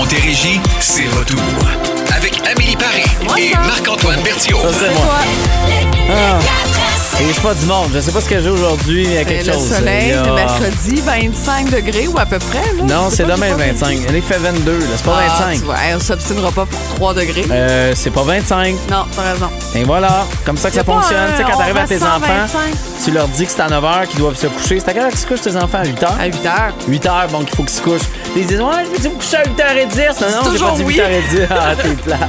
Montérégie, c'est retour. Avec Amélie Paris et Marc-Antoine Berthiaume. Ça, c'est moi. Ah. Et je suis pas du monde. Je sais pas ce que j'ai aujourd'hui, mais il y a quelque le chose. soleil, Il y a- le mercredi, 25 degrés ou à peu près. Là? Non, c'est demain j'ai pas 25. vérifié. Il fait 22, là. C'est pas Ah, 25. tu vois, on s'obstinera pas pour 3 degrés. Euh, c'est pas 25. Non, t'as raison. Et voilà, comme ça que ça fonctionne. un- Tu sais, quand t'arrives à tes 125. enfants, tu leur dis que c'est à 9 h qu'ils doivent se coucher. C'est à quelle heure qu'ils se couchent tes enfants? À 8 h? À 8 heures. 8 h, bon, qu'il faut qu'ils se couchent. Ils disent, ouais, je dire, vous coucher à 8h10. Non, non, j'ai pas toujours dit oui. 8h10. Ah, t'es plat.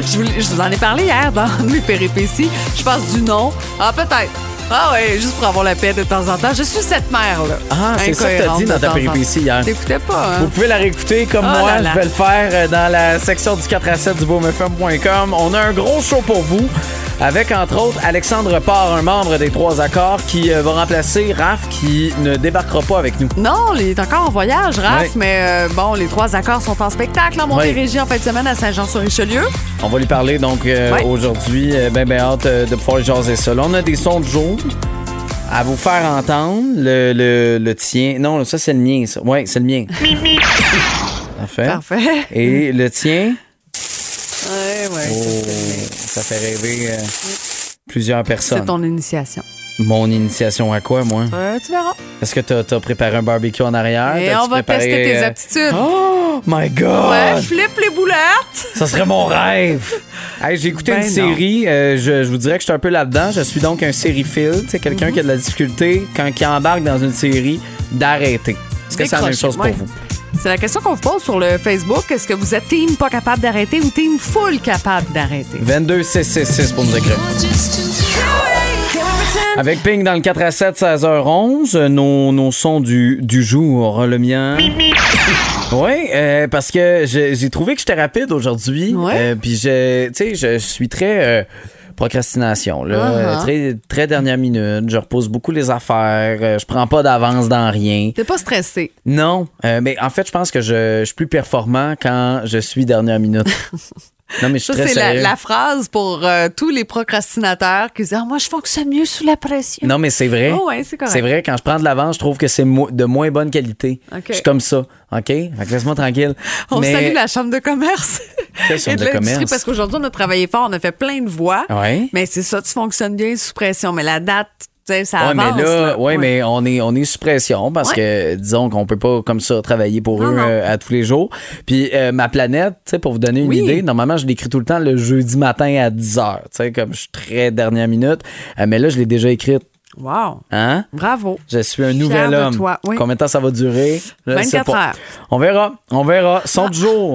Je vous, je vous en ai parlé hier dans mes péripéties. Je passe du non. Ah, peut-être. Ah ouais, juste pour avoir la paix de temps en temps. Je suis cette mère-là. Ah, c'est ça que t'as dit dans ta péripétie hier. T'écoutais pas, hein? Vous pouvez la réécouter comme Oh moi. là là. Je vais le faire euh, dans la section du 4 à 7 du boomfm.com. On a un gros show pour vous. Avec, entre autres, Alexandre Parr, un membre des Trois Accords, qui euh, va remplacer Raph, qui ne débarquera pas avec nous. Non, il est encore en voyage, Raph, Ouais. mais euh, bon, les trois accords sont en spectacle en Montérégie en fin de semaine à Saint-Jean-sur-Richelieu. On va lui parler donc euh, Ouais. aujourd'hui. Euh, ben, ben hâte euh, de pouvoir jaser ça. Là, on a des sons de jour à vous faire entendre. Le, le, le tien. Non, ça, c'est le mien, ça. Oui, c'est le mien. Parfait. Parfait. Et le tien? Ouais, ouais. Oh, ça fait rêver euh, plusieurs personnes. C'est ton initiation. Mon initiation à quoi, moi? Euh, tu verras. Est-ce que t'as as préparé un barbecue en arrière? Et on va préparé, tester tes euh, aptitudes. Oh my God! Ouais, je flippe les boulettes. Ça serait mon rêve! Hey, J'ai écouté Ben une non. série, euh, je, je vous dirais que je suis un peu là-dedans. Je suis donc un sériephile, sais, quelqu'un qui a de la difficulté, quand il embarque dans une série, d'arrêter. Est-ce que c'est la même chose pour vous? C'est la question qu'on vous pose sur le Facebook. Est-ce que vous êtes team pas capable d'arrêter ou team full capable d'arrêter? 22 666 pour nous écrire. Avec Ping dans le 4 à 7, 16h11, euh, nos, nos sons du, du jour. Le mien. Oui, euh, parce que j'ai trouvé que j'étais rapide aujourd'hui. Ouais. Euh, Puis, je- tu sais, je suis très. euh, procrastination, là. Uh-huh. Très, très dernière minute. Je repose beaucoup les affaires. euh, je prends pas d'avance dans rien. T'es pas stressé. Non, euh, mais en fait, je pense que je, je suis plus performant quand je suis dernière minute. non, mais je suis Ça, c'est la, la phrase pour euh, tous les procrastinateurs qui disent Ah, Moi, je fonctionne mieux sous la pression. Non, mais c'est vrai. Oh, ouais, c'est. C'est vrai, quand je prends de l'avance, je trouve que c'est mo- de moins bonne qualité. OK. Je suis comme ça. OK? Fait que laisse-moi tranquille. On mais... salue la Chambre de commerce et chambre de de l'industrie commerce? parce qu'aujourd'hui, on a travaillé fort, on a fait plein de voix. Ouais. Mais c'est ça, tu fonctionnes bien sous pression. Mais la date, ça Ouais, avance. mais là, là. ouais, mais on est, on est sous pression parce que, disons qu'on peut pas comme ça travailler pour Non, eux non. euh, à tous les jours. Puis euh, ma planète, pour vous donner une Oui. idée, normalement, je l'écris tout le temps le jeudi matin à 10 h, tu sais, comme je suis très dernière minute. Euh, mais là, je l'ai déjà écrite. Wow. Hein? Bravo. Je suis un Fier nouvel homme. toi, oui. Combien de temps ça va durer? Je 24 sais pas. heures. On verra. On verra. Son du jour.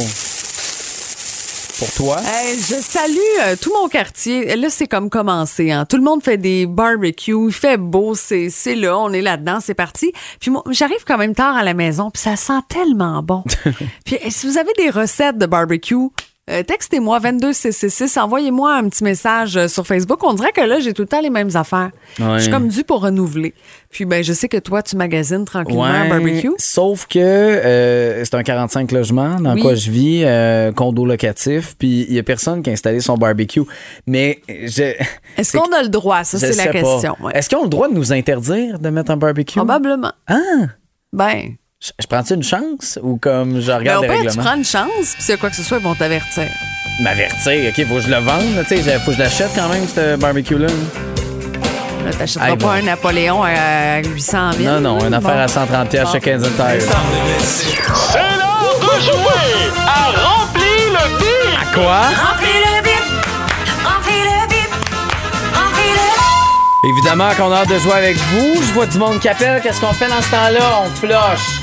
Pour toi. Je salue euh, tout mon quartier. Là, c'est comme commencé. Hein. Tout le monde fait des barbecues. Il fait beau. C'est c'est là. On est là-dedans. C'est parti. Puis moi, j'arrive quand même tard à la maison. Puis ça sent tellement bon. puis si vous avez des recettes de barbecue, euh, textez-moi 22666. Envoyez-moi un petit message euh, sur Facebook. On dirait que là, j'ai tout le temps les mêmes affaires. Ouais. Je suis comme dû pour renouveler. Puis ben, je sais que toi, tu magasines tranquillement un barbecue. Sauf que euh, c'est un 45 logements dans Oui. quoi je vis, euh, condo locatif, puis il y a personne qui a installé son barbecue. Mais je. Est-ce qu'on a le droit? Ça, c'est la question. ouais. Est-ce qu'ils ont le droit de nous interdire de mettre un barbecue? Probablement. Ah! Ben, Je, je prends-tu une chance ou comme je regarde Ben, au les pire, tu règlements? prends une chance, puis s'il y a quoi que ce soit, ils vont t'avertir. M'avertir, OK, faut que je le vende, tu sais, faut que je l'achète quand même, ce barbecue-là. Là, t'achèteras Hey, pas bon. un Napoléon à 800 000. Non, non, une Bon. affaire à 130 pièces chez Kenzo Tire. C'est l'heure de jouer à Remplir le bide. À quoi? Remplis le bip, remplis le bip, remplis le Évidemment qu'on a hâte de jouer avec vous. Je vois du monde qui appelle. Qu'est-ce qu'on fait dans ce temps-là? On flush.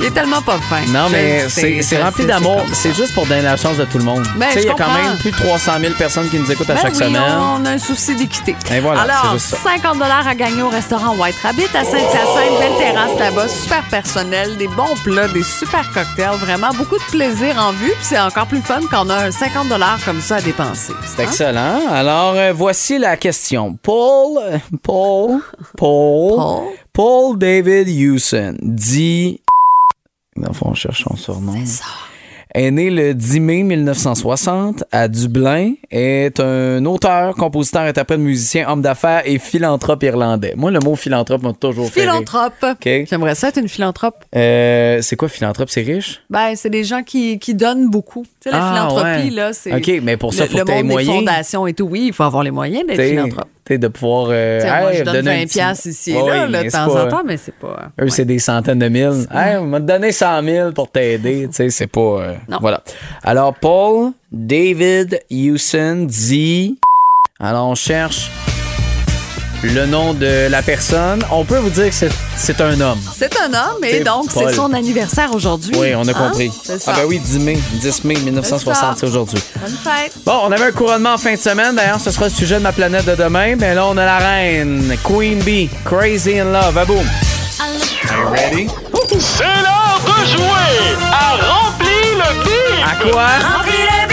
Il est tellement pas fin. Non, mais c'est rempli d'amour. C'est juste pour donner la chance de tout le monde. Ben, tu sais, il y a quand même plus de 300 000 personnes qui nous écoutent à Ben chaque oui, semaine. on a un souci d'équité. Et voilà, Alors, juste ça. 50 à gagner au restaurant White Rabbit à Saint-Hyacinthe. Belle terrasse là-bas, super personnel, des bons plats, des super cocktails. Vraiment beaucoup de plaisir en vue. Puis c'est encore plus fun quand on a un 50 comme ça à dépenser. C'est excellent. Alors, euh, voici la question. Paul, Paul, Paul, Paul. Paul David Hewson dit. Dans le fond, on cherche son surnom. est né le 10 mai 1960 à Dublin, est un auteur, compositeur, interprète, musicien, homme d'affaires et philanthrope irlandais. Moi, le mot philanthrope m'a toujours fait. Philanthrope. OK. J'aimerais ça être une philanthrope. Euh, c'est quoi philanthrope? C'est riche? Ben, c'est des gens qui, qui donnent beaucoup. Tu sais, la Ah, philanthropie, ouais. là, c'est. OK, mais pour ça, le, faut le que monde des moyens. fondations et tout. Oui, il faut avoir les moyens d'être philanthrope. De pouvoir. euh, moi, hey, je donne donner un 20 petit- piastres ici et Ouais, là, de temps pas- en temps, mais c'est pas. Eux, ouais. c'est des centaines de mille. Hey, on m'a donné 100 000 pour t'aider. Tu sais, c'est pas. euh, Non. Voilà. Alors, Paul David Houston dit. Alors, on cherche le nom de la personne. On peut vous dire que c'est- un homme. C'est un homme et donc c'est son anniversaire aujourd'hui. Oui, on a Hein? compris. Ah, ben oui, 10 mai, 10 mai 1960, C'est aujourd'hui. Bonne fête. Bon, on avait un couronnement en fin de semaine. D'ailleurs, ce sera le sujet de ma planète de demain. Mais là, on a la reine, Queen Bee, Crazy in Love. À boum. Are you ready? C'est l'heure de jouer à Remplis le bip. À quoi? Remplis le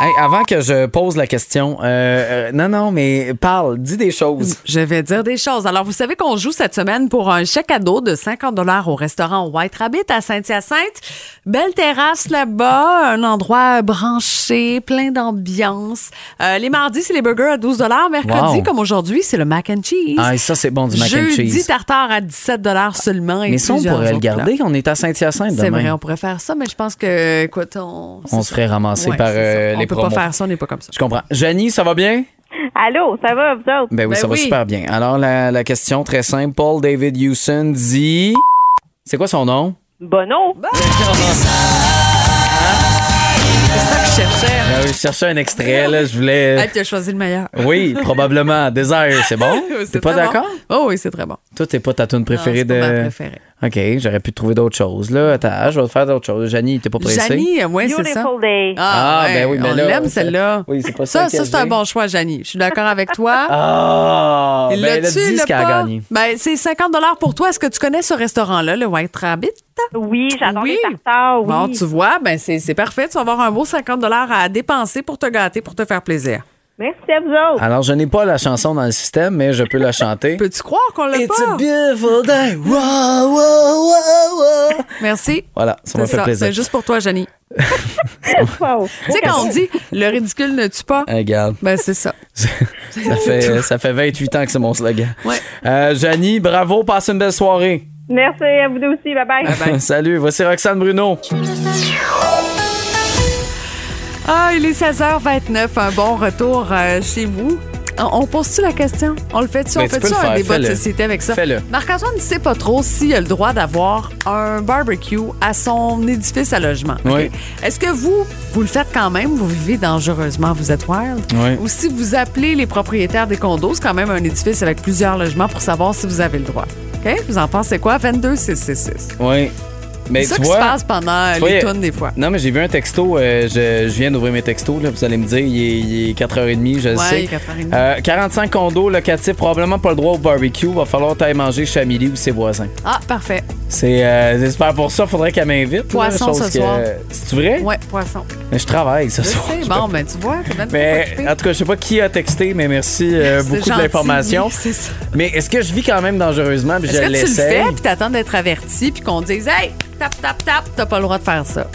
Hey, avant que je pose la question, euh, euh, non, non, mais parle, dis des choses. Je vais dire des choses. Alors, vous savez qu'on joue cette semaine pour un chèque à dos de 50 au restaurant White Rabbit à Saint-Hyacinthe. Belle terrasse là-bas, un endroit branché, plein d'ambiance. Euh, les mardis, c'est les burgers à 12 Mercredi, Wow. comme aujourd'hui, c'est le mac and cheese. Ah, et ça, c'est bon, du mac and Jeudi, cheese. tartare à 17 seulement. et Mais ça, on pourrait le garder. On est à Saint-Hyacinthe C'est vrai, on pourrait faire ça, mais je pense que, écoute, on. On se ferait ramasser Ouais, par les peut promos. pas faire ça, on n'est pas comme ça. Je comprends. Janie, ça va bien? Allô, ça va, vous autres? Ben oui, Ben ça va super bien. Alors, la, la question très simple. Paul David Houston dit... C'est quoi son nom? Bono? C'est ça que je cherchais. Ben oui, je cherchais un extrait, là. Je voulais... Ah, tu as choisi le meilleur. Oui, probablement. Desire, c'est bon? T'es pas bon. d'accord? Oh oui, c'est très bon. Toi, t'es pas ta tune préférée Non, de... pas ma préférée. OK, j'aurais pu trouver d'autres choses. Là, attends, je vais te faire d'autres choses. Janie, t'es pas pressée? Janie, ouais, c'est ça. Beautiful Day. Ah, ouais, ben oui, mais on là, l'aime ça- celle-là. Oui, c'est pas ça Ça, c'est un bon choix, Janie. Je suis d'accord avec toi. Ah! Il ben, elle a l'a-tu, dit l'a ce qu'elle a pas? gagné. Ben, c'est 50 pour toi. Est-ce que tu connais ce restaurant-là, le White Rabbit? Oui, j'adore Oui. les tartares, oui. Bon, tu vois, ben c'est c'est parfait. Tu vas avoir un beau 50 à dépenser pour te gâter, pour te faire plaisir. Merci à vous autres. Alors, je n'ai pas la chanson dans le système, mais je peux la chanter. Peux-tu croire qu'on l'a It's a pas? beautiful day. Wow, wow, wow, wow. Merci. Voilà, ça m'a C'est fait ça. plaisir. C'est juste pour toi, Janie. Wow. Tu sais, quand on dit le ridicule ne tue pas, Regarde, ben c'est ça. ça fait, ça fait 28 ans que c'est mon slogan. Ouais. Euh, Janie, bravo, passe une belle soirée. Merci à vous deux aussi. Bye-bye. Salut, voici Roxane Bruno. Ah, il est 16h29. Un bon retour euh, chez vous. On pose-tu la question? On le fait-tu? Ben, on peux fait-tu un faire, débat de société avec ça? Marc-Antoine ne sait pas trop s'il a le droit d'avoir un barbecue à son édifice à logement. Oui. Est-ce que vous, vous le faites quand même? Vous vivez dangereusement, vous êtes wild? Oui. Ou si vous appelez les propriétaires des condos, c'est quand même un édifice avec plusieurs logements pour savoir si vous avez le droit. OK? Vous en pensez quoi? 22 666. Oui. Mais C'est ça tu qui vois, se passe pendant tu les vois, tunes des fois. Non, mais j'ai vu un texto. euh, je, je viens d'ouvrir mes textos. Là, vous allez me dire, il est, il est 4h30, je le Ouais, sais. il est 4h30. Euh, 45 condos locatifs, probablement pas le droit au barbecue. Va falloir t'aller manger chez Amélie ou ses voisins. Ah, parfait. C'est, euh, j'espère pour ça, faudrait qu'elle m'invite. là, Poisson chose ce que- soir. C'est vrai? Ouais, poisson. Mais je travaille ce Je soir. sais. Bon, ben, tu vois, Mais en tout cas, je sais pas qui a texté, mais merci euh, beaucoup gentil, de l'information. oui, c'est ça. Mais est-ce que je vis quand même dangereusement? Puis Est-ce je que tu le fais puis t'attends d'être averti puis qu'on te dise Hey, tap, tap, tap, t'as pas le droit de faire ça?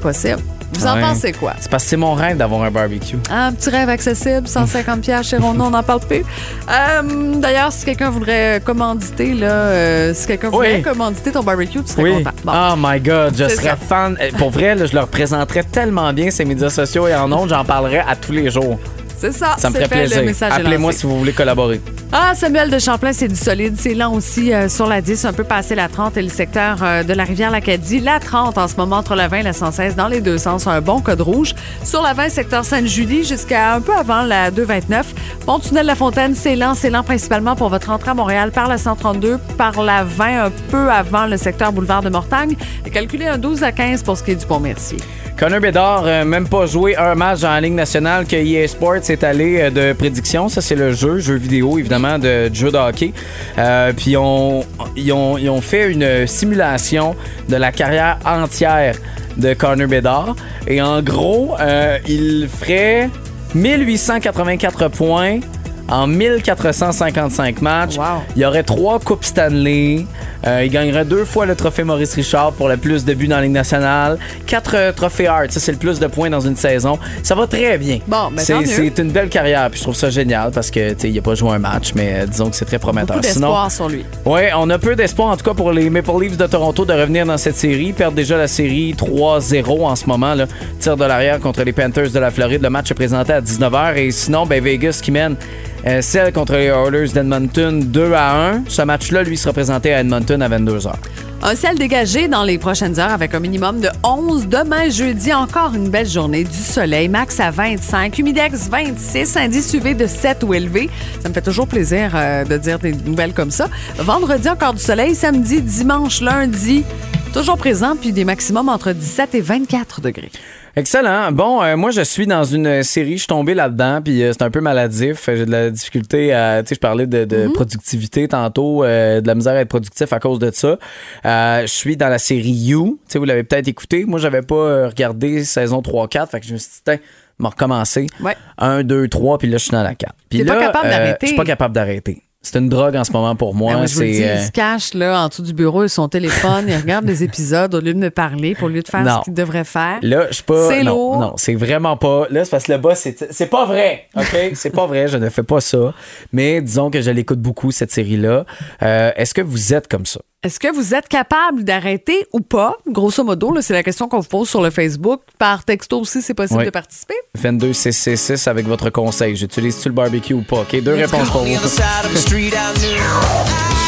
Possible. Vous en Ouais. pensez quoi? C'est parce que c'est mon rêve d'avoir un barbecue. Un petit rêve accessible, 150 pièces chez Renault, on n'en parle plus. Euh, D'ailleurs, si quelqu'un voudrait commanditer, là, euh, si quelqu'un Oui. voudrait commanditer ton barbecue, tu serais Oui. content. Bon. Oh my God, je C'est serais ça. fan. Euh, Pour vrai, là, je leur présenterais tellement bien ces médias sociaux et en ondes, j'en parlerais à tous les jours. C'est ça, Ça me ferait fait, plaisir. le message Appelez-moi si vous voulez collaborer. Ah, Samuel de Champlain, c'est du solide. C'est lent aussi euh, sur la 10, un peu passé la 30 et le secteur euh, de la rivière L'Acadie. La 30 en ce moment entre la 20 et la 116 dans les deux sens, un bon code rouge. Sur la 20, secteur Sainte-Julie jusqu'à un peu avant la 229. Pont tunnel La Fontaine, c'est lent. C'est lent principalement pour votre entrée à Montréal par la 132, par la 20 un peu avant le secteur boulevard de Mortagne. Et calculez un 12 à 15 pour ce qui est du Pont-Mercier. Connor Bedard, euh, même pas joué un match dans la Ligue nationale que EA Sports allé euh, de prédiction. Ça, c'est le jeu, jeu vidéo, évidemment, de, de jeu de hockey. Euh, puis on- ils, ont, ils ont fait une simulation de la carrière entière de Connor Bedard. Et en gros, euh, il ferait 1884 points en 1455 matchs. Wow. Il y aurait trois Coupes Stanley. Euh, il gagnerait deux fois le trophée Maurice Richard pour le plus de buts dans la Ligue nationale. Quatre euh, trophées Hart, ça c'est le plus de points dans une saison. Ça va très bien. Bon, ben, c'est, une belle carrière, puis je trouve ça génial parce que il a pas joué un match, mais euh, disons que c'est très prometteur. Beaucoup Sinon, d'espoir sur lui. oui, on a peu d'espoir, en tout cas, pour les Maple Leafs de Toronto de revenir dans cette série. Ils perdent déjà la série 3-0 en ce moment. Là. Tir de l'arrière contre les Panthers de la Floride. Le match est présenté à 19h. Et sinon, ben, Vegas qui mène euh, celle contre les Oilers d'Edmonton 2 à 1. Ce match-là, lui, sera présenté à Edmonton à 22h. Un ciel dégagé dans les prochaines heures avec un minimum de 11. Demain, jeudi, encore une belle journée. Du soleil, max à 25. Humidex 26. Indice UV de 7 ou élevé. Ça me fait toujours plaisir euh, de dire des nouvelles comme ça. Vendredi, encore du soleil. Samedi, dimanche, lundi, toujours présent. Puis des maximums entre 17 et 24 degrés. Excellent. Bon, euh, moi, je suis dans une série, je suis tombé là-dedans, puis euh, c'est un peu maladif. J'ai de la difficulté à. Tu sais, je parlais de, de productivité tantôt, euh, de la misère à être productif à cause de ça. Euh, je suis dans la série You. Tu sais, vous l'avez peut-être écouté. Moi, j'avais pas euh, regardé saison 3-4, fait que je me suis dit, m'a recommencé. Ouais. 1, 2, 3, puis là, je suis dans la 4. Puis T'es pas là, capable d'arrêter. Je suis pas capable d'arrêter. C'est une drogue en ce moment pour moi. Ben, moi, je vous le dis, c'est. il se cache là, en dessous du bureau et son téléphone. il regarde les épisodes au lieu de me parler, pour lieu de faire Non. ce qu'il devrait faire. Là, je suis pas. C'est non, lourd. non, c'est vraiment pas. Là, c'est parce que le boss, c'est, c'est pas vrai. OK? c'est pas vrai, je ne fais pas ça. Mais disons que je l'écoute beaucoup, cette série-là. Euh, est-ce que vous êtes comme ça? Est-ce que vous êtes capable d'arrêter ou pas? Grosso modo, là, c'est la question qu'on vous pose sur le Facebook. Par texto aussi, c'est possible Oui. de participer. 22 666 avec votre conseil. J'utilise-tu le barbecue ou pas? OK, deux réponses pour vous.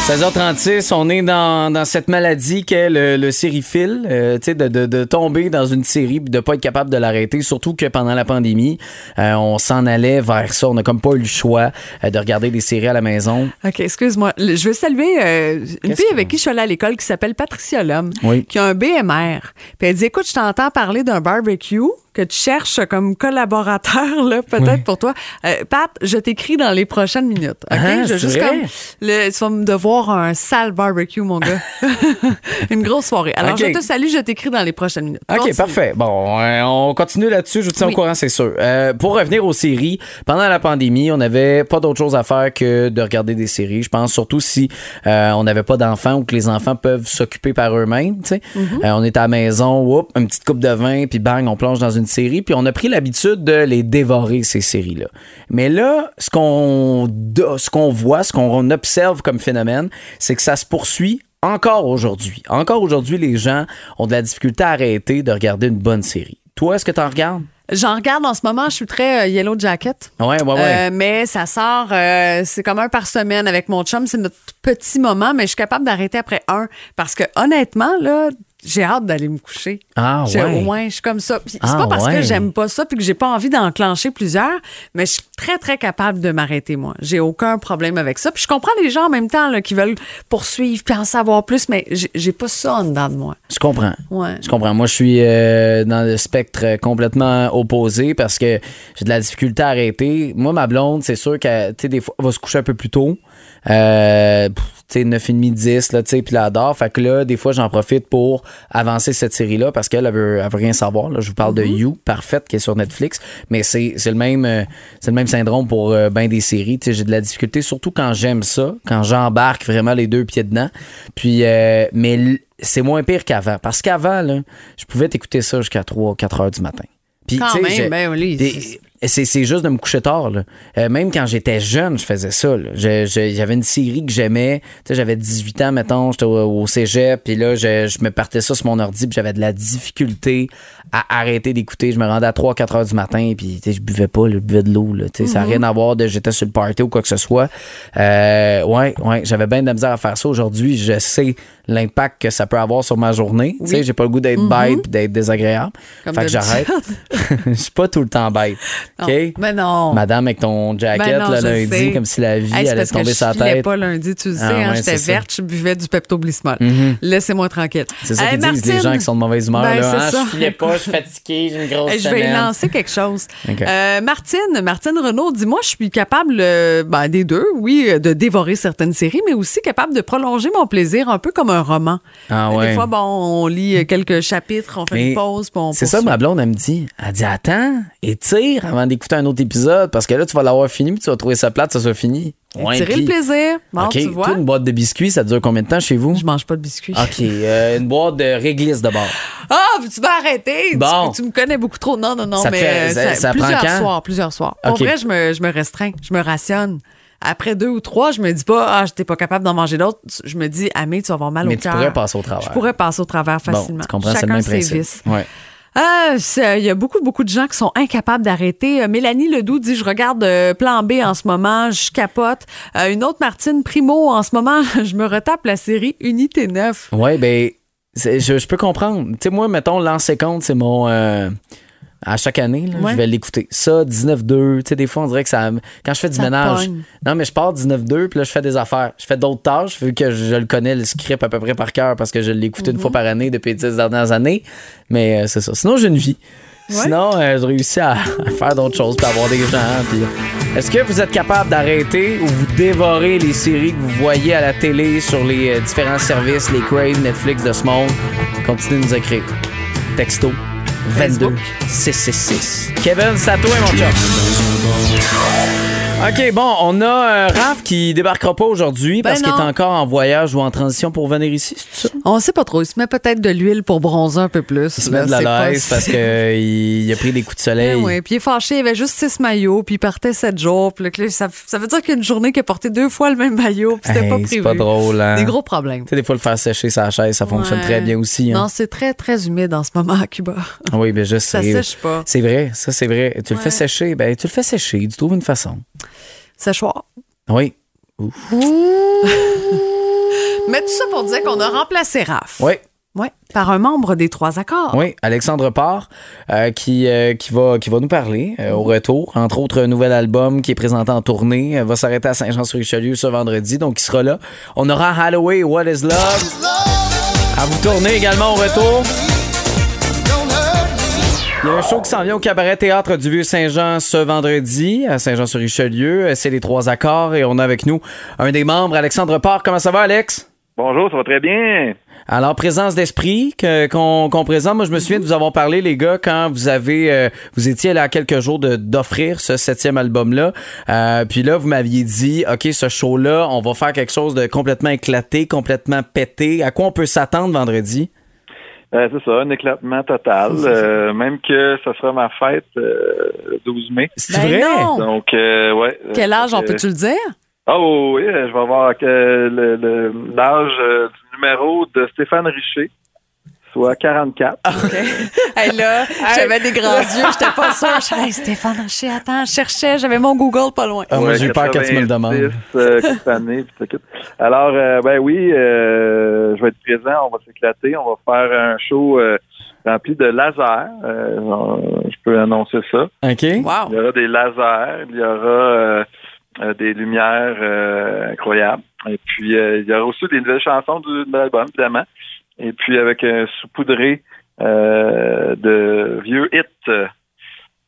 16h36, on est dans, dans cette maladie qu'est le, le sériephile, euh, tu sais, de, de, de tomber dans une série et de pas être capable de l'arrêter, surtout que pendant la pandémie, euh, on s'en allait vers ça. On n'a comme pas eu le choix euh, de regarder des séries à la maison. OK, excuse-moi. Je veux saluer une fille avec qui je suis allée à l'école qui s'appelle Patricia Lhomme, Oui. qui a un BMR. Puis elle dit Écoute, je t'entends parler d'un barbecue que tu cherches comme collaborateur, là, peut-être pour toi. Euh, Pat, je t'écris dans les prochaines minutes. OK? Ah, je juste vrai? comme. Le, tu vas me devoir un sale barbecue, mon gars. une grosse soirée. Alors, je te salue, je t'écris dans les prochaines minutes. OK, Continue. parfait. Bon, euh, on continue là-dessus. Je vous tiens Oui. au courant, c'est sûr. Euh, pour revenir aux séries, pendant la pandémie, on n'avait pas d'autre chose à faire que de regarder des séries. Je pense surtout si euh, on n'avait pas d'enfants ou que les enfants peuvent s'occuper par eux-mêmes. Mm-hmm. Euh, on est à la maison, whoop, une petite coupe de vin, puis bang, on plonge dans une série. Puis on a pris l'habitude de les dévorer, ces séries-là. Mais là, ce qu'on ce qu'on voit, ce qu'on observe comme phénomène, c'est que ça se poursuit encore aujourd'hui. Encore aujourd'hui, les gens ont de la difficulté à arrêter de regarder une bonne série. Toi, est-ce que tu en regardes? J'en regarde en ce moment, je suis très euh, Yellow Jacket. Ouais, ouais, ouais. Euh, mais ça sort, euh, c'est comme un par semaine avec mon chum. C'est notre petit moment, mais je suis capable d'arrêter après un. Parce que honnêtement, là, j'ai hâte d'aller me coucher. Ah, ouais. Au moins, je suis comme ça. Puis C'est Ah, pas parce ouais. que j'aime pas ça puis que j'ai pas envie d'enclencher plusieurs, mais je suis très, très capable de m'arrêter, moi. J'ai aucun problème avec ça. Puis je comprends les gens en même temps là, qui veulent poursuivre puis en savoir plus, mais j'ai j'ai pas ça en dedans de moi. Je comprends. Ouais. Je comprends. Moi, je suis euh, dans le spectre complètement opposé parce que j'ai de la difficulté à arrêter. Moi, ma blonde, c'est sûr qu'elle, tu sais, des fois, elle va se coucher un peu plus tôt. Euh, tu sais, 9h30, 10, là, tu sais, puis là, dort. Fait que là, des fois, j'en profite pour avancer cette série-là parce qu'elle, elle veut, elle veut rien savoir. Là. Je vous parle de You, parfaite, qui est sur Netflix. Mais c'est c'est le même euh, c'est le même syndrome pour euh, ben des séries. Tu sais, j'ai de la difficulté, surtout quand j'aime ça, quand j'embarque vraiment les deux pieds dedans. Puis, euh, mais c'est moins pire qu'avant. Parce qu'avant, là, je pouvais t'écouter ça jusqu'à 3 4 heures du matin. Puis, Quand tu sais, ben oui, c'est- juste de me coucher tard. Là. Euh, même quand j'étais jeune, je faisais ça. J'avais une série que j'aimais. J'avais 18 ans, mettons, j'étais au, au cégep. Puis là, je, je me partais ça sur mon ordi. Puis j'avais de la difficulté à arrêter d'écouter. Je me rendais à 3-4 heures du matin. Puis sais, je buvais pas, là, je buvais de l'eau. là. Sais, Ça n'a rien à voir de j'étais sur le party ou quoi que ce soit. Euh, ouais, ouais, j'avais bien de la misère à faire ça. Aujourd'hui, je sais l'impact que ça peut avoir sur ma journée. Tu sais, j'ai pas le goût d'être bête puis d'être désagréable. Comme fait que j'arrête. Je suis pas tout le temps bête. Non. Mais non. Madame avec ton jacket Ben non, le lundi, sais. comme si la vie Hey, allait parce tomber que sur la je tête. pas lundi, tu le sais, Ah hein, ouais, j'étais verte, je buvais du Pepto-Bismol. Mhm. Laissez-moi tranquille. C'est ça Hey, qu'ils disent, les gens qui sont de mauvaise humeur. ben, là. ça. Je filais pas, je suis fatigué, j'ai une grosse je vais semaine. lancer quelque chose. Euh, Martine, Martine Renaud, dis-moi, je suis capable, euh, ben, des deux, oui, euh, de dévorer certaines séries, mais aussi capable de prolonger mon plaisir un peu comme un roman. Ah ouais. Des fois, bon, on lit quelques chapitres, on fait Mais une pause, puis on C'est ça, ma blonde, elle me dit. Elle dit, attends, étire avant d'écouter un autre épisode parce que là, tu vas l'avoir fini puis tu vas trouver ça plate, ça soit fini. Ouais, Tirer puis- le plaisir. Bon, tu vois. Toi, une boîte de biscuits, ça dure combien de temps chez vous? Je mange pas de biscuits. OK. euh, une boîte de réglisse de bord. Ah, tu vas arrêter. Tu- Bon. Tu, me connais beaucoup trop. Non, non, non, Ça mais fait- euh, ça- ça prend plusieurs quand? soirs, plusieurs soirs. OK. vrai, je me, je me restreins, je me rationne. Après deux ou trois, je me dis pas, ah, j'étais pas capable d'en manger d'autres. Je me dis, Amé, tu vas avoir mal Mais au tu cœur. pourrais passer au travers. Je pourrais passer au travers Bon, facilement. tu comprends, c'est le Chacun même ses vices. Ouais. Ah, il y a beaucoup, beaucoup de gens qui sont incapables d'arrêter. Euh, Mélanie Ledoux dit Je regarde euh, Plan B en ce moment, je capote. Euh, une autre Martine Primo, en ce moment, je me retape la série Unité 9. Ouais, ben, je, peux comprendre. Tu sais, moi, mettons, compte, c'est mon. euh, à chaque année, là, Ouais. je vais l'écouter. Ça, 19-2, tu sais, des fois, on dirait que ça. Quand je fais du Ça ménage. pogne. Non, mais je pars 19-2, puis là, je fais des affaires. Je fais d'autres tâches, vu que je, le connais, le script à peu près par cœur, parce que je l'ai écouté Mhm. une fois par année depuis les 10 dernières années. Mais euh, c'est ça. Sinon, j'ai une vie. Sinon, euh, je réussis à, à faire d'autres choses, puis avoir des gens. puis- Est-ce que vous êtes capable d'arrêter ou vous dévorez les séries que vous voyez à la télé sur les euh, différents services, les Crave, Netflix de ce monde? Continuez de nous écrire. Texto 22 666. Kevin, c'est à toi, mon chum. OK, bon, on a euh, Raph qui débarquera pas aujourd'hui Ben parce qu'il est encore en voyage ou en transition pour venir ici, c'est ça? On sait pas trop. Il se met peut-être de l'huile pour bronzer un peu plus. Il se met de la laisse parce qu'il a pris des coups de soleil. Oui, puis il est fâché, il avait juste six maillots, puis il partait sept jours. Puis là, ça, ça veut dire qu'une journée qu'il a porté deux fois le même maillot, puis c'était Hey, pas c'est prévu. pas drôle, hein? Des gros problèmes. Tu sais, des fois, le faire sécher sa chaise, ça fonctionne très bien aussi. hein. Non, c'est très, très humide en ce moment à Cuba. Oui, ben je Ça sais. sèche pas. C'est vrai, ça c'est vrai. Tu le fais sécher, ben tu le fais sécher, tu trouves une façon. Séchoir. Oui. Mais tout ça pour dire qu'on a remplacé Raph? Oui. Ouais, par un membre des trois accords. Oui, Alexandre Parr, euh, qui, euh, qui, va, qui va nous parler euh, au retour. Entre autres, un nouvel album qui est présenté en tournée. Euh, va s'arrêter à Saint-Jean-sur-Richelieu ce vendredi, donc il sera là. On aura Halloween, What is Love? À vous tourner également au retour. Il y a un show qui s'en vient au Cabaret Théâtre du Vieux-Saint-Jean ce vendredi à Saint-Jean-sur-Richelieu. Euh, C'est les trois accords et on a avec nous un des membres, Alexandre Parr. Comment ça va, Alex? Bonjour, ça va très bien. Alors, présence d'esprit qu'on présente. Moi, je me souviens de vous avoir parlé, les gars, quand vous avez, euh, vous étiez là à quelques jours de- d'offrir ce septième album-là. Euh, puis là, vous m'aviez dit, OK, ce show-là, on va faire quelque chose de complètement éclaté, complètement pété. À quoi on peut s'attendre vendredi? Euh, c'est ça, un éclatement total. Euh, même que ce sera ma fête euh, le 12 mai. C'est Ben vrai? non. Donc, euh, ouais. Quel âge, on Euh, peut-tu le dire? Ah oh, oui, je vais avoir euh, le- le- l'âge euh, du numéro de Stéphane Richer, soit 44. Hey, là, j'avais des grands yeux, j'étais pas sûre. Je disais, Hey, Stéphane Richer, attends, je cherchais, j'avais mon Google pas loin. Ah, moi, Ouais, j'ai eu peur que tu me le demandes. 90, euh, cette année, puis tout. Alors, euh, ben oui, euh, je vais être présent, on va s'éclater, on va faire un show euh, rempli de lasers. Euh, je peux annoncer ça. OK? Wow. Il y aura des lasers, il y aura des lumières euh, incroyables. Et puis, euh, il y aura aussi des nouvelles chansons du- de l'album, évidemment. Et puis, avec un saupoudré euh, de vieux hits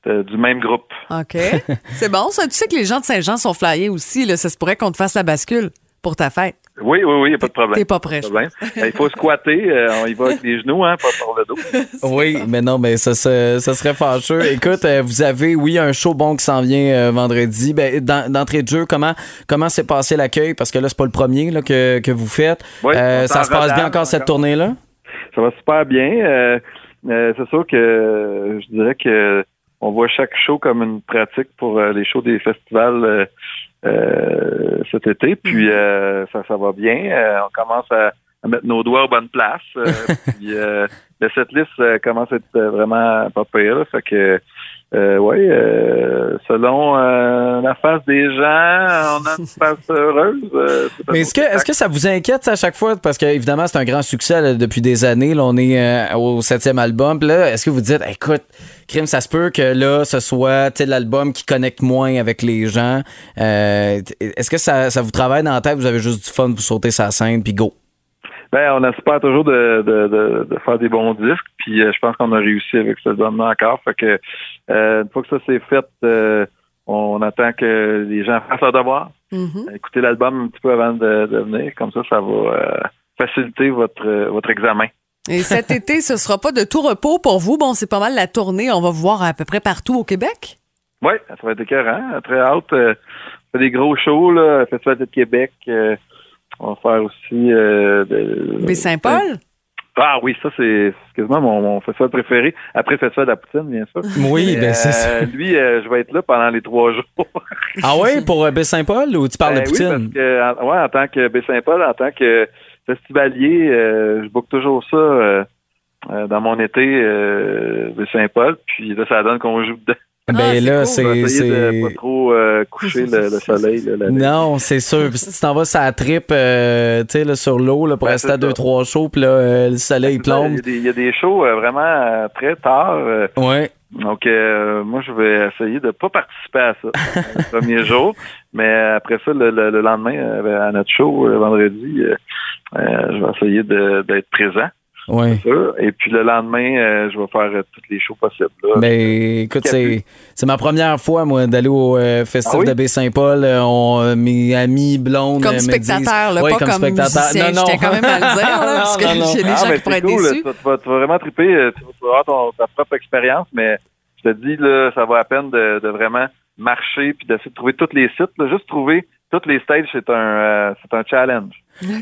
euh, du même groupe. OK. C'est bon. Tu sais que les gens de Saint-Jean sont flyés aussi. Là. Ça se pourrait qu'on te fasse la bascule pour ta fête. Oui, oui, oui, il n'y a pas de problème. T'es pas prêt. Euh, Il faut squatter, euh, on y va avec les genoux, hein, pas par le dos. Oui, mais non, mais ça, ça, ça serait fâcheux. Écoute, euh, vous avez, oui, un show bon qui s'en vient euh, vendredi. Ben, d'en- d'entrée de jeu, comment comment s'est passé l'accueil? Parce que là, c'est pas le premier là, que, que vous faites. Oui, Euh, ça se passe bien encore cette tournée-là? Ça va super bien. Euh, euh, c'est sûr que je dirais que on voit chaque show comme une pratique pour euh, les shows des festivals cet été. Puis euh, ça, ça va bien. Euh, on commence à, à mettre nos doigts aux bonnes places. Euh, puis euh, le setlist euh, commence à être euh, vraiment pas pire. là. Fait que euh, ouais, euh, selon euh, la face des gens, on a une face heureuse. euh, c'est un Mais est-ce que, est-ce que ça vous inquiète ça, à chaque fois? Parce que évidemment, c'est un grand succès là, depuis des années. Là, on est euh, au septième album. Là, est-ce que vous dites, écoute, Crime, ça se peut que là, ce soit l'album qui connecte moins avec les gens. Euh, est-ce que ça, ça vous travaille dans la tête? Vous avez juste du fun, vous sautez sa scène, puis go. Ben, on espère toujours de, de, de, de faire des bons disques, puis euh, je pense qu'on a réussi avec cet album-là encore. Fait que euh, une fois que ça c'est fait, euh, on attend que les gens fassent leur devoir, Mhm. écouter l'album un petit peu avant de, de venir, comme ça, ça va euh, faciliter votre euh, votre examen. Et cet été, ce sera pas de tout repos pour vous. Bon, c'est pas mal la tournée. On va vous voir à peu près partout au Québec. Oui, ça va être écœurant. Très hâte. On fait des gros shows, là. Festival de Québec. On va faire aussi... Euh, Baie-Saint-Paul? Ah oui, ça, c'est quasiment mon, mon festival préféré. Après le Festival de la Poutine, bien sûr. Oui, ben c'est ça. Euh, lui, euh, je vais être là pendant les trois jours. Ah oui, pour euh, Baie-Saint-Paul ou tu parles Ben de oui, Poutine? parce que, en, ouais, en tant que Baie-Saint-Paul, en tant que festivalier, euh, je book toujours ça euh, dans mon été euh, Baie-Saint-Paul. Puis là, ça donne qu'on joue dedans. Ben Ah, c'est là, cool. c'est. On va essayer de c'est- pas trop euh, coucher le, le soleil. Là, la nuit. Non, c'est sûr. Puis si tu t'en vas sur la trip, euh, tu sais, là, sur l'eau, là, pour Ben, rester à deux, ça. trois shows, puis là, euh, le soleil plombe. Il y, a des, il y a des shows euh, vraiment euh, très tard. euh, Ouais. donc, euh, moi, je vais essayer de pas participer à ça le premier jour. Mais après ça, le, le- le lendemain, euh, à notre show, le vendredi, euh, euh, je vais essayer de- d'être présent. Ouais. ça. Et puis le lendemain, euh, je vais faire euh, toutes les shows possibles. là. Ben, écoute, c'est, c'est ma première fois, moi, d'aller au euh, Festival Ah oui? de Baie-Saint-Paul. Euh, on- euh, mes amis blondes Comme euh, me spectateur, disent... là, Ouais, pas comme, musicien. Je tiens quand même à le dire, là, parce que Non, non, non. j'ai des Ah, gens ben, qui pourraient c'est être cool, déçus. Tu, vas, tu vas vraiment triper, euh, tu vas avoir ton- ta propre expérience, mais je te dis, là, ça va à peine de, de vraiment marcher puis d'essayer de trouver tous les sites. là. Juste trouver toutes les stages, c'est un, euh, c'est un challenge.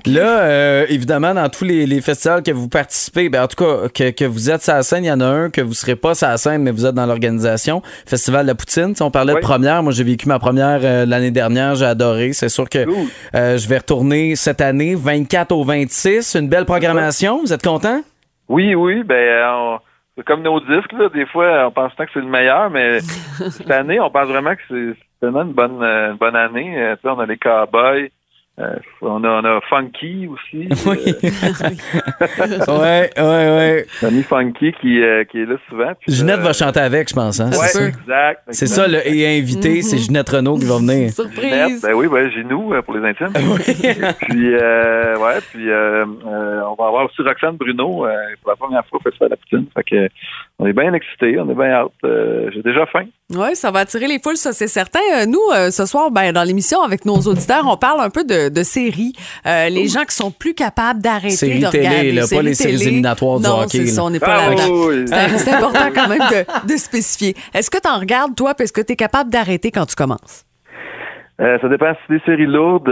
Là, euh, évidemment, dans tous les, les festivals que vous participez, ben, en tout cas, que, que vous êtes sur la scène, il y en a un que vous serez pas sur la scène, mais vous êtes dans l'organisation. Festival de la Poutine. Si on parlait de première, moi j'ai vécu ma première euh, l'année dernière, j'ai adoré. C'est sûr que euh, je vais retourner cette année, 24 au 26. Une belle programmation. Vous êtes content? Oui, oui, ben euh, on- c'est comme nos disques, là. Des fois, on pense tant que c'est le meilleur, mais cette année, on pense vraiment que c'est c'est vraiment une bonne, euh, une bonne année. Euh, tu sais, on a les Cowboys. Euh, on, a, on a Funky aussi. Oui. euh, ouais, ouais, ouais. L'ami Funky qui, euh, qui est là souvent. Puis, Ginette euh, va chanter avec, je pense. Hein? Ouais, c'est exact. C'est ça, le et invité, c'est Ginette Renault qui va venir. Ginette, Surprise! ben oui, ben, j'ai nous pour les intimes. Oui. puis, euh, ouais, puis euh, euh, on va avoir aussi Roxane Bruno euh, pour la première fois au Festival de la Poutine. Fait que, on est bien excités, on est bien hâte. Euh, j'ai déjà faim. Oui, ça va attirer les foules, ça c'est certain. Euh, Nous, euh, ce soir, ben, dans l'émission avec nos auditeurs, on parle un peu de, de séries. Euh, les gens qui sont plus capables d'arrêter Séries de télé, regarder. là, pas les séries télé. éliminatoires du non, hockey, c'est là. ça, on n'est pas Ah, là-dedans. oui. C'est important quand même de, de spécifier. Est-ce que tu en regardes, toi, puis est-ce que tu es capable d'arrêter quand tu commences? Euh, ça dépend si des séries lourdes.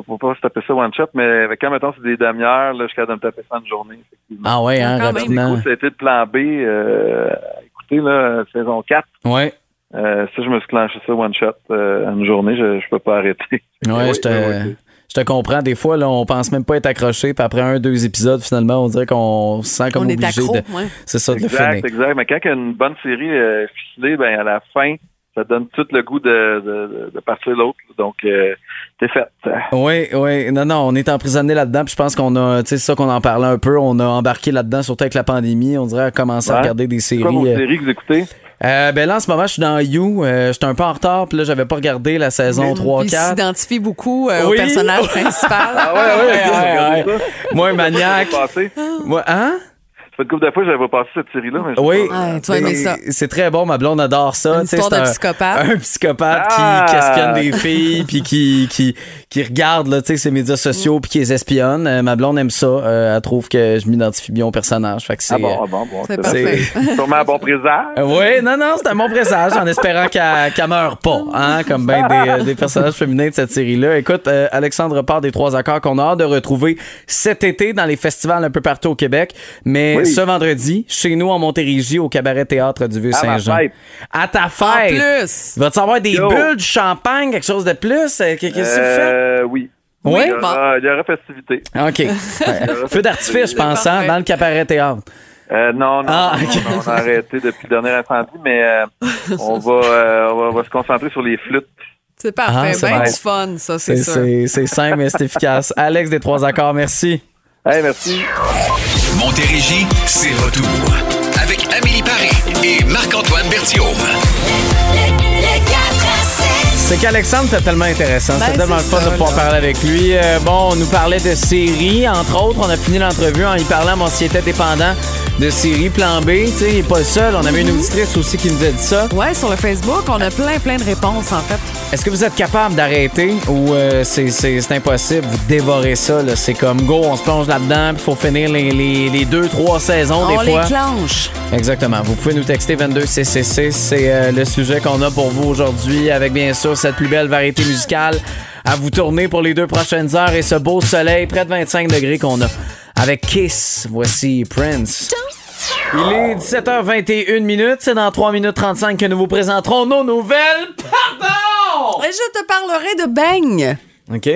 Euh, faut, faut pas se taper ça one shot, mais quand mettons c'est des demi-heures, là, je suis capable de me taper ça en une journée. effectivement. Ah ouais, hein, Quand même. rapidement. Du coup, ça a été de plan B. Euh, écoutez, là, saison 4. Ouais. Euh, ça, je me suis clenché ça one shot euh, en une journée. Je, je peux pas arrêter. Ouais, Oui, je te, oui, je te comprends. Des fois, là, on pense même pas être accroché, puis après un, deux épisodes, finalement, on dirait qu'on se sent comme on est obligé accro. de. ouais. C'est ça, de le Exact, finir. exact. Mais quand il y a une bonne série euh, ficelée, ben à la fin, ça donne tout le goût de, de, de partir l'autre. Donc, euh, t'es fait. Oui, oui. Non, non, on est emprisonné là-dedans. Puis je pense qu'on a, tu sais, c'est ça qu'on en parlait un peu. On a embarqué là-dedans, surtout avec la pandémie. On dirait à commencer à regarder des séries. quoi vos euh, séries que vous écoutez? euh, ben là, en ce moment, je suis dans You. Euh, J'étais un peu en retard. Puis là, j'avais pas regardé la saison Puis 3-4. il s'identifie beaucoup euh, au personnage principal. Ah ouais, ouais, ouais, ouais, regardez ouais. ça. Moi, maniaque. Moi, hein? Fait une couple de fois que j'avais pas passé cette série-là. mais Oui. tu aimer ça. C'est très bon. Ma blonde adore ça. Une histoire de un- psychopathe. Un psychopathe Ah! qui, qui espionne des filles puis qui, qui, qui regarde là, tu sais, ses médias sociaux puis qui les espionne. Euh, ma blonde aime ça. Euh, elle trouve que je m'identifie bien au personnage. Fait que c'est. Ah bon, ah bon, bon. C'est parfait. sûrement un bon présage. Euh, oui, non, non, c'est un bon présage en espérant qu'elle qu'elle meure pas, hein, comme bien des, des personnages féminins de cette série-là. Écoute, euh, Alexandre part des trois accords qu'on a hâte de retrouver cet été dans les festivals un peu partout au Québec. Mais Oui. Ce vendredi, chez nous en Montérégie, au Cabaret Théâtre du À Vieux-Saint-Jean. fête. À ta En fête! plus. Vas-tu avoir des Yo. bulles, du champagne, quelque chose de plus? Euh, Qu'est-ce que tu fais? Euh, oui. Oui? Il y aura, il y aura festivité. OK. Feu d'artifice, je pense, hein, dans le Cabaret Théâtre. Euh, non, non, Ah, non, on a arrêté depuis le dernier incendie, mais euh, on, va, euh, on, va, on va se concentrer sur les flûtes. C'est parfait. Ah, c'est ben bon. du fun, ça, c'est C'est sûr. c'est- c'est simple, mais c'est efficace. Alex des trois accords, merci. Hey, merci. Montérégie, c'est retour. Avec Amélie Paris et Marc-Antoine Berthiaume. C'est qu'Alexandre, c'était tellement intéressant. Ben, C'était tellement le fun ça, de pouvoir là. parler avec lui. Euh, bon, on nous parlait de séries, entre autres. On a fini l'entrevue en y parlant, mon s'il était dépendant de séries Plan B. Tu sais, il n'est pas le seul. On avait une auditrice aussi qui nous a dit ça. Ouais, sur le Facebook, on a plein, plein de réponses, en fait. Est-ce que vous êtes capable d'arrêter ou euh, c'est- c'est c'est impossible? Vous dévorez ça, là. C'est comme go, on se plonge là-dedans, il faut finir les, les, les deux, trois saisons On des les fois. clenche. Exactement. Vous pouvez nous texter 22CCC. C'est euh, le sujet qu'on a pour vous aujourd'hui, avec bien sûr cette plus belle variété musicale à vous tourner pour les deux prochaines heures et ce beau soleil, près de 25 degrés qu'on a. Avec Kiss, voici Prince. Il est 17h21 minutes. C'est dans 3 minutes 35 que nous vous présenterons nos nouvelles. Pardon! Et je te parlerai de beigne. OK.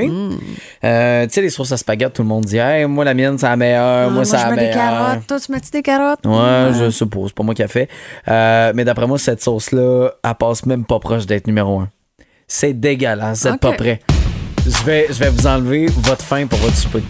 Euh, tu sais, les sauces à spaghetti, tout le monde dit hey, moi, la mienne, c'est la meilleure. Ah, moi, c'est je la mets des meilleure. carottes. Toi, tu mets des carottes? Ouais, je suppose. C'est pas moi qui a fait. Euh, mais d'après moi, cette sauce-là, elle passe même pas proche d'être numéro un. C'est dégueulasse. Vous êtes pas prêts. Je vais, je vais vous enlever votre faim pour votre souper.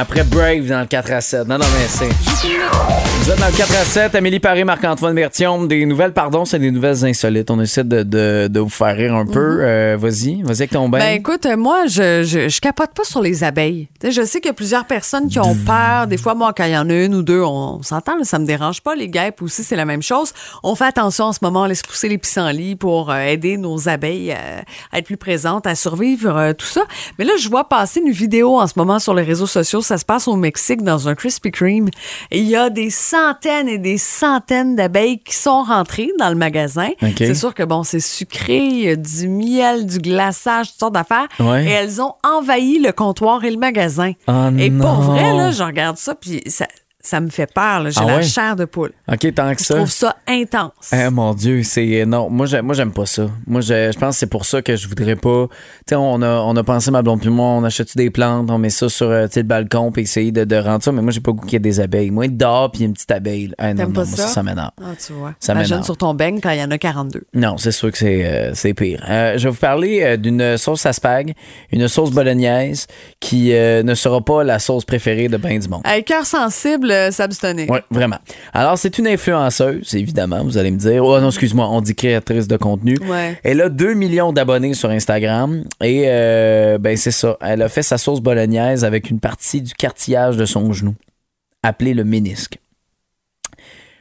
Après Brave dans le 4 à 7. Non, non, mais c'est. Vous êtes dans le 4 à 7. Amélie Paré, Marc-Antoine Bertium. Des nouvelles, pardon, c'est des nouvelles insolites. On essaie de, de, de vous faire rire un peu. Euh, vas-y, vas-y avec ton bain. Ben écoute, euh, moi, je, je, je capote pas sur les abeilles. Je sais qu'il y a plusieurs personnes qui ont peur. Des fois, moi, quand il y en a une ou deux, on, s'entend, là, ça me dérange pas. Les guêpes aussi, c'est la même chose. On fait attention en ce moment, on laisse pousser les pissenlits pour euh, aider nos abeilles à être plus présentes, à survivre, tout ça. Mais là, je vois passer une vidéo en ce moment sur les réseaux sociaux. Ça se passe au Mexique dans un Krispy Kreme. Il y a des centaines et des centaines d'abeilles qui sont rentrées dans le magasin. C'est sûr que bon, c'est sucré, il y a du miel, du glaçage, toutes sortes d'affaires. Ouais. Et elles ont envahi le comptoir et le magasin. Oh et non. pour vrai, là, je regarde ça, puis ça, ça me fait peur. là. J'ai Ah la chair de poule. OK, tant que Je ça. trouve ça intense. Eh mon Dieu, c'est non. Moi, moi, j'aime pas ça. Moi, je, je pense que c'est pour ça que je voudrais pas. Tu sais, on a, on a pensé ma blonde puis moi, on achète des plantes, on met ça sur euh, le balcon puis essayer de, de rendre ça. Mais moi, j'ai pas goût qu'il y ait des abeilles. Moi, dehors puis une petite abeille. Eh, non, pas moi, ça? ça, m'énerve. Ah, tu vois. Ça m'énerve. sur ton beigne quand il y en a 42. Non, c'est sûr que c'est euh, pire. Euh, je vais vous parler euh, d'une sauce à spag, une sauce bolognaise qui euh, ne sera pas la sauce préférée de bien du monde. Avec cœur sensible, euh, s'abstenir. Oui, vraiment. Alors, c'est une influenceuse, évidemment, vous allez me dire. Oh non, excuse-moi, on dit créatrice de contenu. Ouais. Elle a 2 millions d'abonnés sur Instagram et euh, ben c'est ça. Elle a fait sa sauce bolognaise avec une partie du cartillage de son genou, appelé le ménisque.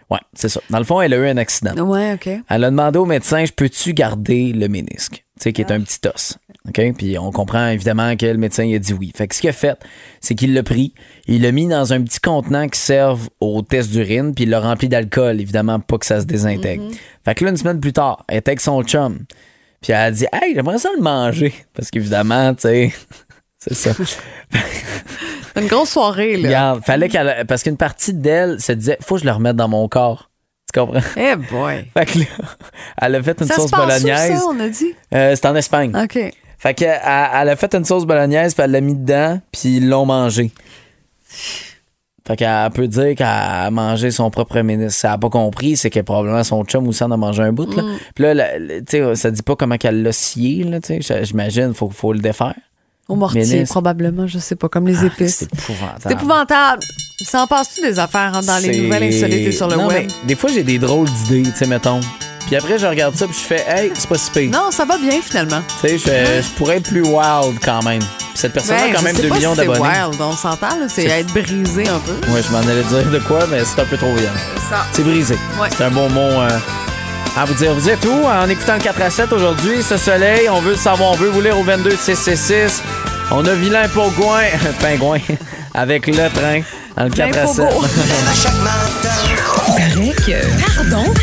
Ouais, c'est ça. Dans le fond, elle a eu un accident. Ouais, OK. Elle a demandé au médecin, je peux-tu garder le ménisque? Tu sais, qui est un petit os. OK? Puis on comprend évidemment que le médecin il a dit oui. Fait que ce qu'il a fait, c'est qu'il l'a pris, il l'a mis dans un petit contenant qui serve au test d'urine, puis il l'a rempli d'alcool, évidemment, pour que ça se désintègre. Fait que là, une semaine plus tard, elle était avec son chum. Puis elle a dit, hey, j'aimerais ça le manger. Parce qu'évidemment, tu sais, c'est ça. Une grosse soirée, là. Regarde, fallait qu'elle. Parce qu'une partie d'elle se disait, faut que je le remette dans mon corps. Tu comprends? Eh boy. Fait que là, elle a fait une Ça se sauce passe où, bolognaise. ça, on a dit? Euh, c'est en Espagne. OK. Fait que elle, a fait une sauce bolognaise, puis elle l'a mis dedans, puis ils l'ont mangé. Fait qu'elle peut dire qu'elle a mangé son propre ministre. Ça a pas compris, c'est que probablement son chum aussi en a mangé un bout. Là. Mm. Puis là, tu sais, ça dit pas comment qu'elle l'a scié, là, tu sais. J'imagine, faut, faut le défaire. Au mortier, Ministre. probablement, je sais pas, comme les Ah, épices. c'est épouvantable. C'est épouvantable. Ça en passe-tu des affaires hein, dans les nouvelles insolites sur le non, web? mais des fois, j'ai des drôles d'idées, tu sais, mettons. Puis après, je regarde ça, puis je fais, hey, c'est pas si pire. Non, ça va bien, finalement. Tu sais, je, je pourrais être plus wild quand même. Cette personne-là Ben, a quand je même sais 2 pas millions si c'est d'abonnés. wild, on s'entend, là, c'est être brisé un peu. Ouais, je m'en allais dire de quoi, mais c'est un peu trop violent. Ça. C'est brisé. Ouais. C'est un bon mot euh, à vous dire. Vous êtes où en écoutant le 4 à 7 aujourd'hui? Ce soleil, on veut le savoir. On veut vous lire au 22 666. On a Vilain Pingouin, Pingouin avec le train dans le 4 à 7. Pogo. paraît que. Pardon?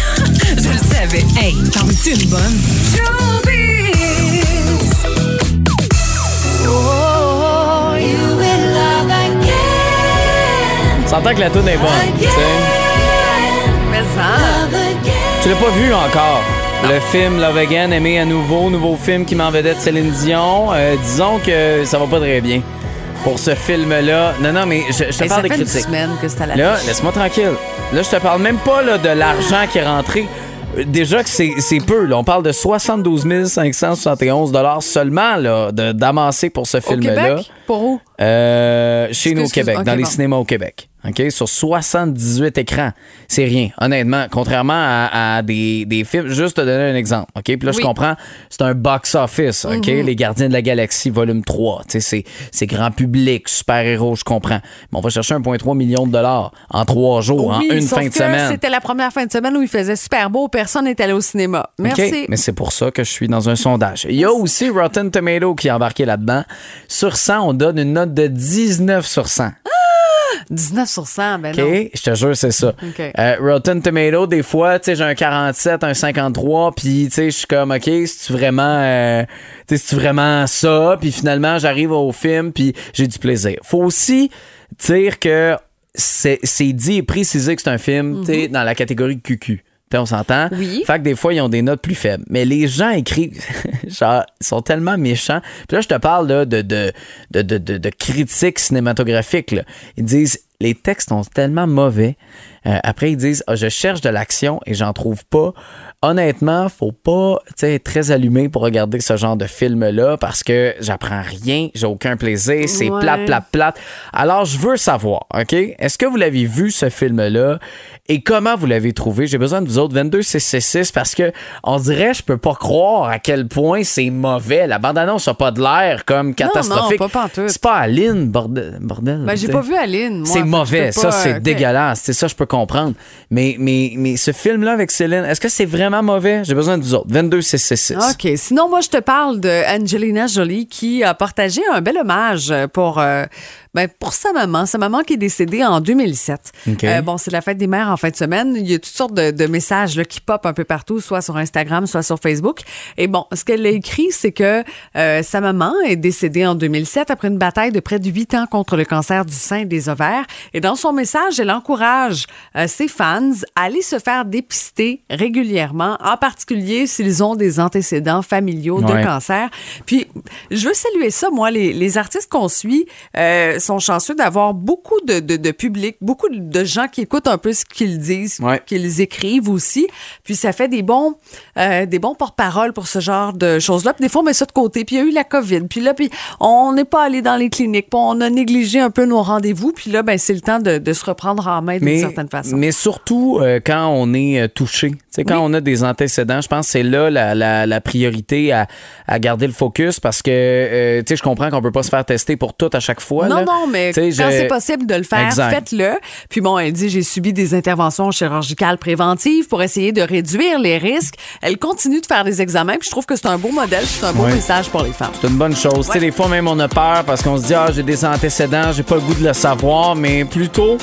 Je le savais. Hey, t'en veux-tu une bonne? On s'entend que la tune est bonne. tu sais. Mais ça. Tu l'as pas vu encore. Le film Love Again, aimé à nouveau, nouveau film qui m'en vedette Céline Dion. Euh, disons que ça va pas très bien pour ce film-là. Non, non, mais je, je te ça parle des fait une critiques. semaine que c'est à la Là, laisse-moi tranquille. Là, je te parle même pas là, de l'argent qui est rentré. Déjà que c'est c'est peu. Là. On parle de 72 571 seulement là, de- d'amasser pour ce film-là. Pour où? Euh, chez nous au Québec, dans les cinémas au Québec. OK, sur 78 écrans. C'est rien, honnêtement. Contrairement à, à des, des films, juste te donner un exemple. OK, puis là, je comprends, c'est un box-office. OK, Les Gardiens de la Galaxie, volume 3. Tu sais, c'est- c'est grand public, super-héros, je comprends. Mais on va chercher 1,3 million de dollars en trois jours, Oui, en une sauf fin de semaine. C'était la première fin de semaine où il faisait super beau, personne n'est allé au cinéma. Merci. Mais c'est pour ça que je suis dans un sondage. Il y a aussi Rotten Tomato qui est embarqué là-dedans. Sur 100, on donne une note de 19 sur 100. 19 sur 100, ben OK? non. Je te jure, c'est ça. OK. Euh, Rotten Tomato, des fois, tu sais, j'ai un 47, un 53, puis tu sais, je suis comme, OK, c'est-tu vraiment, euh, tu vraiment ça? Puis finalement, j'arrive au film, puis j'ai du plaisir. Faut aussi dire que c'est c'est dit et précisé que c'est un film, tu sais, dans la catégorie QQ. On s'entend? Oui. Fait que des fois, ils ont des notes plus faibles. Mais les gens écrivent, genre, ils sont tellement méchants. Puis là, je te parle là, de, de, de, de, de, de critiques cinématographiques. là. Ils disent, les textes sont tellement mauvais. Euh, après, ils disent, Ah, je cherche de l'action et j'en trouve pas. Honnêtement, faut pas être très allumé pour regarder ce genre de film-là parce que j'apprends rien, j'ai aucun plaisir, c'est Ouais. plate, plate, plate. Alors, je veux savoir, OK? Est-ce que vous l'avez vu, ce film-là? Et comment vous l'avez trouvé? J'ai besoin de vous autres, 22 666, parce que on dirait, je peux pas croire à quel point c'est mauvais. La bande-annonce n'a pas de l'air comme catastrophique. pas pantoute. C'est pas Aline, bordel. bordel Ben, j'ai pas vu Aline. moi, C'est mauvais, ça c'est dégueulasse, c'est ça je peux comprendre. Mais, mais, mais ce film-là avec Céline, est-ce que c'est vraiment mauvais? J'ai besoin de vous autres. 22 666. OK. Sinon, moi, je te parle de Angelina Jolie qui a partagé un bel hommage pour, euh, ben, pour sa maman. Sa maman qui est décédée en 2007. OK. Euh, bon, c'est la fête des mères en fin de semaine. Il y a toutes sortes de, de messages là, qui popent un peu partout, soit sur Instagram, soit sur Facebook. Et bon, ce qu'elle a écrit, c'est que euh, sa maman est décédée en 2007 après une bataille de près de 8 ans contre le cancer du sein et des ovaires. Et dans son message, elle encourage euh, ses fans à aller se faire dépister régulièrement, en particulier s'ils ont des antécédents familiaux de Ouais. cancer. Puis, je veux saluer ça, moi, les, les artistes qu'on suit euh, sont chanceux d'avoir beaucoup de, de, de public, beaucoup de gens qui écoutent un peu ce qu'ils disent, Ouais. qu'ils écrivent aussi. Puis, ça fait des bons, euh, des bons porte-parole pour ce genre de choses-là. Puis, des fois, on met ça de côté. Puis, il y a eu la COVID. Puis là, puis on n'est pas allé dans les cliniques. Puis, on a négligé un peu nos rendez-vous. Puis là, ben, c'est le temps de, de se reprendre en main d'une certaine façon. mais surtout euh, quand on est touché. Quand Oui. on a des antécédents, je pense que c'est là la, la- la priorité à, à garder le focus parce que euh, tu sais, je comprends qu'on peut pas se faire tester pour tout à chaque fois. Non, là. non, mais quand je- c'est possible de le faire, faites-le. Puis bon, elle dit, j'ai subi des interventions chirurgicales préventives pour essayer de réduire les risques. Elle continue de faire des examens, puis je trouve que c'est un beau modèle, c'est un beau message pour les femmes. C'est une bonne chose. Tu sais, des fois même on a peur parce qu'on se dit ah j'ai des antécédents, j'ai pas le goût de le savoir, mais plutôt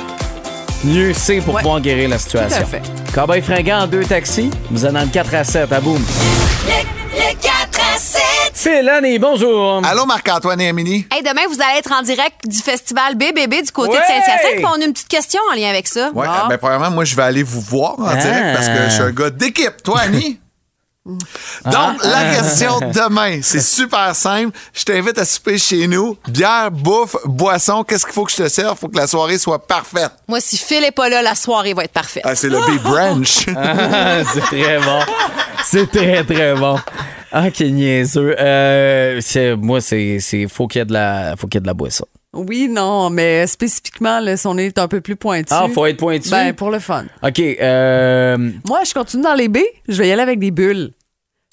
mieux c'est pour Ouais. pouvoir guérir la situation. Tout à fait. Cowboy fringant en deux taxis, vous êtes dans le 4 à 7 à boum. Le 4 à 7. Phil, Annie, bonjour. Allô, Marc-Antoine et Émilie? Hey, demain, vous allez être en direct du festival BBB du côté Ouais! de Saint-Hyacinthe. On a une petite question en lien avec ça. Ouais, Ah. ben, premièrement, moi, je vais aller vous voir en Ah. direct parce que je suis un gars d'équipe. Toi, Annie? Donc, Ah. la question demain, c'est super simple. Je t'invite à souper chez nous. Bière, bouffe, boisson. Qu'est-ce qu'il faut que je te serve? Faut que la soirée soit parfaite. Moi, si Phil est pas là, la soirée va être parfaite. Ah, c'est le Big Branch. Ah, c'est très bon. C'est très, très bon. Ah, quel niaiseux. Euh, c'est- moi, c'est, c'est, faut qu'il y ait de la, faut qu'il y ait de la boisson. Oui, non, mais spécifiquement, là, si on est un peu plus pointu. Ah, faut être pointu? Ben, pour le fun. OK, euh, Moi, je continue dans les baies. Je vais y aller avec des bulles.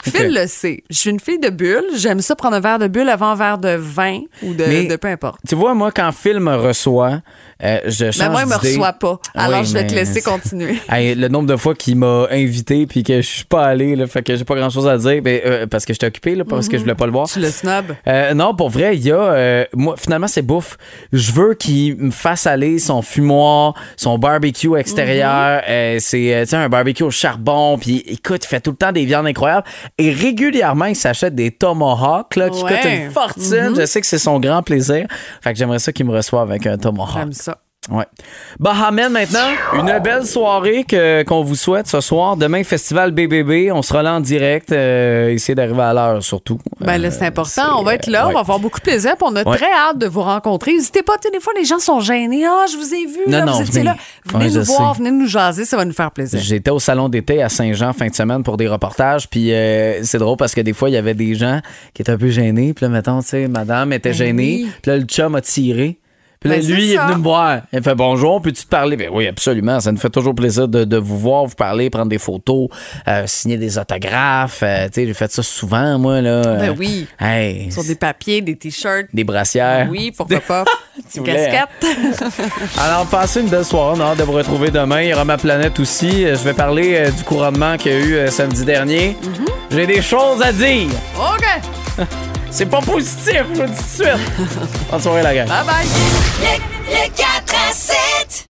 Phil le sait. Je suis une fille de bulles. J'aime ça prendre un verre de bulles avant un verre de vin ou de, Mais- de peu importe. tu vois, moi, quand Phil me reçoit, euh, je change Mais moi, il me reçoit pas. Alors, Oui, je vais te laisser continuer. Hey, le nombre de fois qu'il m'a invité puis que je suis pas allé, là, fait que j'ai pas grand chose à dire, ben, euh, parce que j'étais occupé, là, parce que je voulais pas le voir. Tu le snob. Euh, non, pour vrai, il y a. euh, moi, finalement, c'est bouffe. Je veux qu'il me fasse aller son fumoir, son barbecue extérieur. C'est euh, tu sais, un barbecue au charbon. Puis écoute, il fait tout le temps des viandes incroyables. Et régulièrement, il s'achète des tomahawks là, qui Ouais. coûtent une fortune. Je sais que c'est son grand plaisir. Fait que j'aimerais ça qu'il me reçoive avec un tomahawk. Ouais. Bahamen maintenant, une belle soirée que, qu'on vous souhaite ce soir. Demain, festival BBB. On sera là en direct. Euh, essayez d'arriver à l'heure surtout. Ben là, c'est Euh, important. on va être là, ouais. on va avoir beaucoup de plaisir, puis on a Ouais. très hâte de vous rencontrer. N'hésitez pas, des fois, les gens sont gênés. Ah, je vous ai vu, Non, là, non, vous étiez venez. là. Venez nous voir, sais. venez nous jaser, ça va nous faire plaisir. J'étais au salon d'été à Saint-Jean fin de semaine pour des reportages, puis euh, c'est drôle parce que des fois, il y avait des gens qui étaient un peu gênés, puis là, mettons, tu sais, madame était Ben gênée, oui. puis là, le chum a tiré. Puis là, Ben, lui, il est venu me voir. Il fait bonjour, peux-tu te parler? Ben oui, absolument. Ça nous fait toujours plaisir de, de vous voir, vous parler, prendre des photos, euh, signer des autographes. Euh, tu sais, j'ai fait ça souvent, moi, là. Ben oui. Hey, Sur des papiers, des t-shirts. des brassières. Oui, pourquoi pas. Voulais, hein? casquette. Alors, passez une belle soirée. On a hâte de vous retrouver demain. Il y aura ma planète aussi. Euh, Je vais parler euh, du couronnement qu'il y a eu samedi dernier. J'ai des choses à dire. OK. C'est pas positif, je vous dis tout de suite. Bonne soirée, la gang. Bye bye. Le, le 4 à 7.